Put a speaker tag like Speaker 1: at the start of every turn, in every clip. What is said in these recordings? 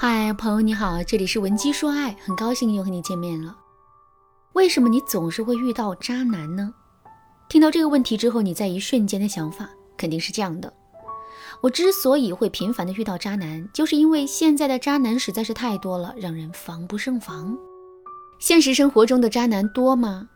Speaker 1: 嗨，朋友你好，这里是文姬说爱，很高兴又和你见面了。为什么你总是会遇到渣男呢？听到这个问题之后，你在一瞬间的想法肯定是这样的：我之所以会频繁的遇到渣男，就是因为现在的渣男实在是太多了，让人防不胜防。现实生活中的渣男多吗？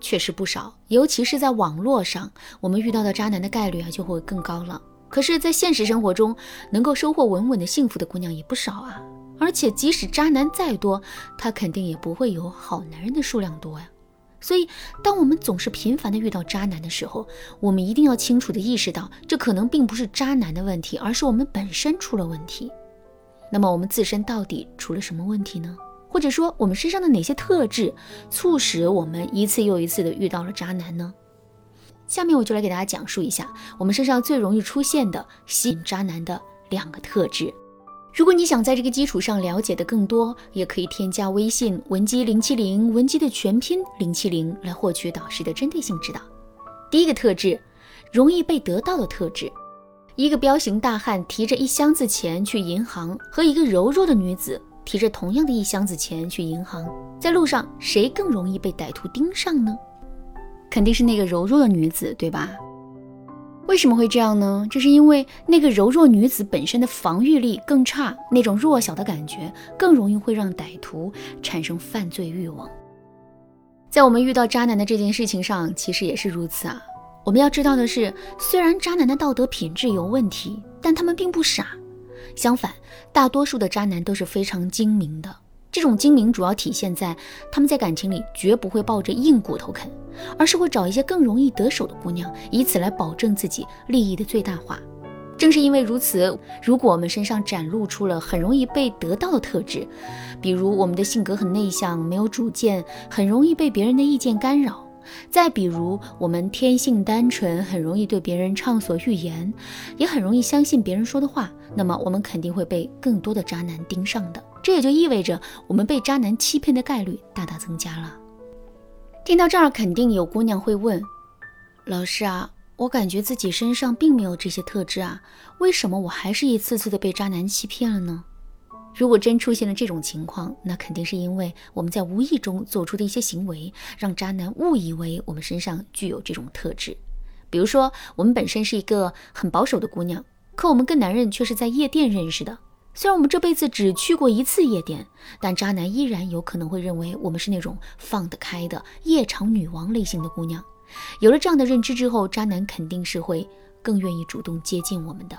Speaker 1: 确实不少，尤其是在网络上，我们遇到的渣男的概率啊就会更高了。可是，在现实生活中，能够收获稳稳的幸福的姑娘也不少啊。而且，即使渣男再多，他肯定也不会有好男人的数量多呀。所以，当我们总是频繁的遇到渣男的时候，我们一定要清楚的意识到，这可能并不是渣男的问题，而是我们本身出了问题。那么，我们自身到底出了什么问题呢？或者说，我们身上的哪些特质，促使我们一次又一次的遇到了渣男呢？下面我就来给大家讲述一下我们身上最容易出现的吸引渣男的两个特质。如果你想在这个基础上了解的更多，也可以添加微信文姬零七零，文姬的全拼零七零，来获取导师的针对性指导。第一个特质，容易被得到的特质。一个彪形大汉提着一箱子钱去银行，和一个柔弱的女子提着同样的一箱子钱去银行，在路上谁更容易被歹徒盯上呢？肯定是那个柔弱的女子，对吧？为什么会这样呢？这是因为那个柔弱女子本身的防御力更差，那种弱小的感觉更容易会让歹徒产生犯罪欲望。在我们遇到渣男的这件事情上，其实也是如此啊。我们要知道的是，虽然渣男的道德品质有问题，但他们并不傻。相反，大多数的渣男都是非常精明的。这种精明主要体现在他们在感情里绝不会抱着硬骨头啃，而是会找一些更容易得手的姑娘，以此来保证自己利益的最大化。正是因为如此，如果我们身上展露出了很容易被得到的特质，比如我们的性格很内向、没有主见，很容易被别人的意见干扰；再比如我们天性单纯，很容易对别人畅所欲言，也很容易相信别人说的话，那么我们肯定会被更多的渣男盯上的。这也就意味着我们被渣男欺骗的概率大大增加了。听到这儿，肯定有姑娘会问：“老师啊，我感觉自己身上并没有这些特质啊，为什么我还是一次次的被渣男欺骗了呢？”如果真出现了这种情况，那肯定是因为我们在无意中做出的一些行为，让渣男误以为我们身上具有这种特质。比如说，我们本身是一个很保守的姑娘，可我们跟男人却是在夜店认识的。虽然我们这辈子只去过一次夜店，但渣男依然有可能会认为我们是那种放得开的夜场女王类型的姑娘。有了这样的认知之后，渣男肯定是会更愿意主动接近我们的。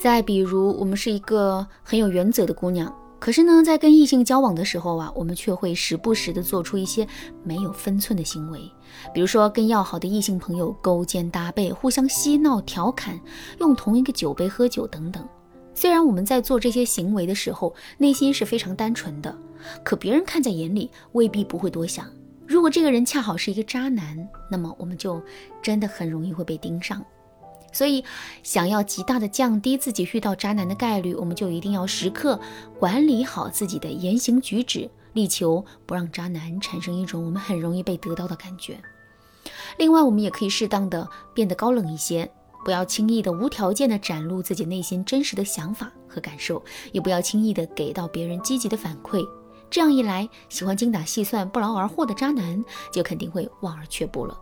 Speaker 1: 再比如，我们是一个很有原则的姑娘，可是呢，在跟异性交往的时候啊，我们却会时不时的做出一些没有分寸的行为，比如说跟要好的异性朋友勾肩搭背，互相嬉闹调侃，用同一个酒杯喝酒等等。虽然我们在做这些行为的时候，内心是非常单纯的，可别人看在眼里未必不会多想。如果这个人恰好是一个渣男，那么我们就真的很容易会被盯上。所以，想要极大的降低自己遇到渣男的概率，我们就一定要时刻管理好自己的言行举止，力求不让渣男产生一种我们很容易被得到的感觉。另外，我们也可以适当的变得高冷一些。不要轻易的无条件的展露自己内心真实的想法和感受，也不要轻易的给到别人积极的反馈。这样一来，喜欢精打细算、不劳而获的渣男就肯定会望而却步了。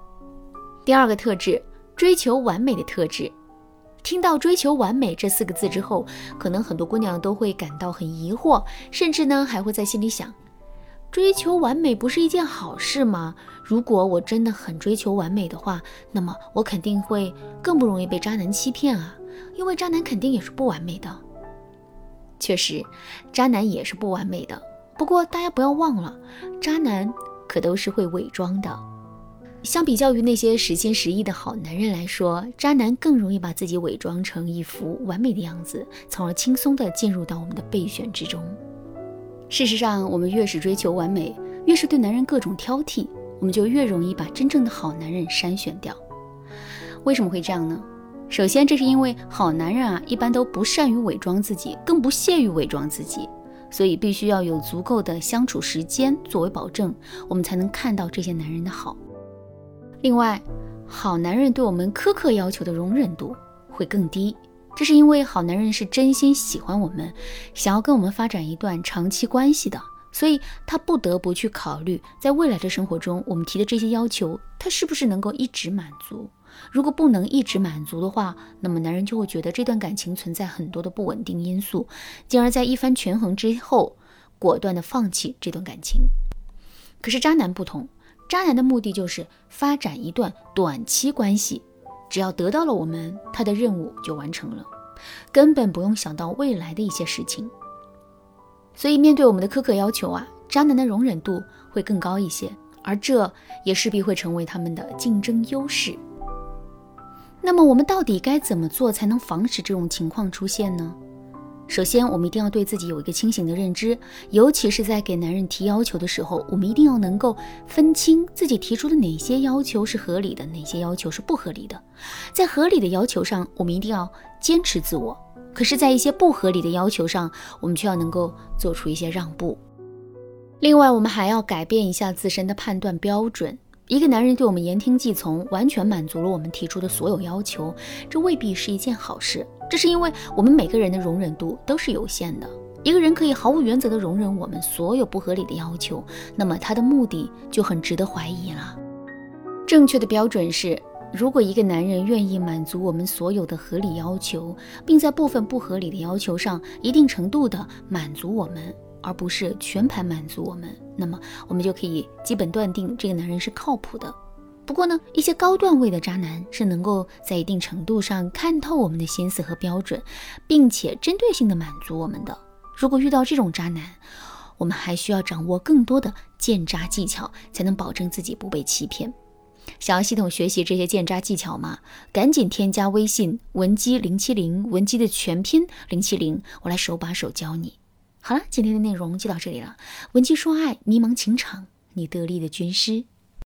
Speaker 1: 第二个特质，追求完美的特质。听到“追求完美”这四个字之后，可能很多姑娘都会感到很疑惑，甚至呢还会在心里想。追求完美不是一件好事吗？如果我真的很追求完美的话，那么我肯定会更不容易被渣男欺骗啊，因为渣男肯定也是不完美的。确实，渣男也是不完美的。不过大家不要忘了，渣男可都是会伪装的。相比较于那些实心实意的好男人来说，渣男更容易把自己伪装成一副完美的样子，从而轻松地进入到我们的备选之中。事实上，我们越是追求完美，越是对男人各种挑剔，我们就越容易把真正的好男人筛选掉。为什么会这样呢？首先，这是因为好男人啊，一般都不善于伪装自己，更不屑于伪装自己，所以必须要有足够的相处时间作为保证，我们才能看到这些男人的好。另外，好男人对我们苛刻要求的容忍度会更低，这是因为好男人是真心喜欢我们，想要跟我们发展一段长期关系的，所以他不得不去考虑，在未来的生活中，我们提的这些要求，他是不是能够一直满足。如果不能一直满足的话，那么男人就会觉得这段感情存在很多的不稳定因素，进而，在一番权衡之后，果断的放弃这段感情。可是渣男不同，渣男的目的就是发展一段短期关系，只要得到了我们，他的任务就完成了，根本不用想到未来的一些事情。所以，面对我们的苛刻要求啊，渣男的容忍度会更高一些，而这也势必会成为他们的竞争优势。那么我们到底该怎么做才能防止这种情况出现呢？首先，我们一定要对自己有一个清醒的认知，尤其是在给男人提要求的时候，我们一定要能够分清自己提出的哪些要求是合理的，哪些要求是不合理的。在合理的要求上，我们一定要坚持自我；可是，在一些不合理的要求上，我们却要能够做出一些让步。另外，我们还要改变一下自身的判断标准。一个男人对我们言听计从，完全满足了我们提出的所有要求，这未必是一件好事。这是因为我们每个人的容忍度都是有限的。一个人可以毫无原则地容忍我们所有不合理的要求，那么他的目的就很值得怀疑了。正确的标准是，如果一个男人愿意满足我们所有的合理要求，并在部分不合理的要求上一定程度地满足我们。而不是全盘满足我们，那么我们就可以基本断定这个男人是靠谱的。不过呢，一些高段位的渣男是能够在一定程度上看透我们的心思和标准，并且针对性的满足我们的。如果遇到这种渣男，我们还需要掌握更多的鉴渣技巧，才能保证自己不被欺骗。想要系统学习这些鉴渣技巧吗？赶紧添加微信文姬零七零，文姬的全拼零七零，我来手把手教你。好了，今天的内容就到这里了。文姬说爱，迷茫情场，你得力的军师。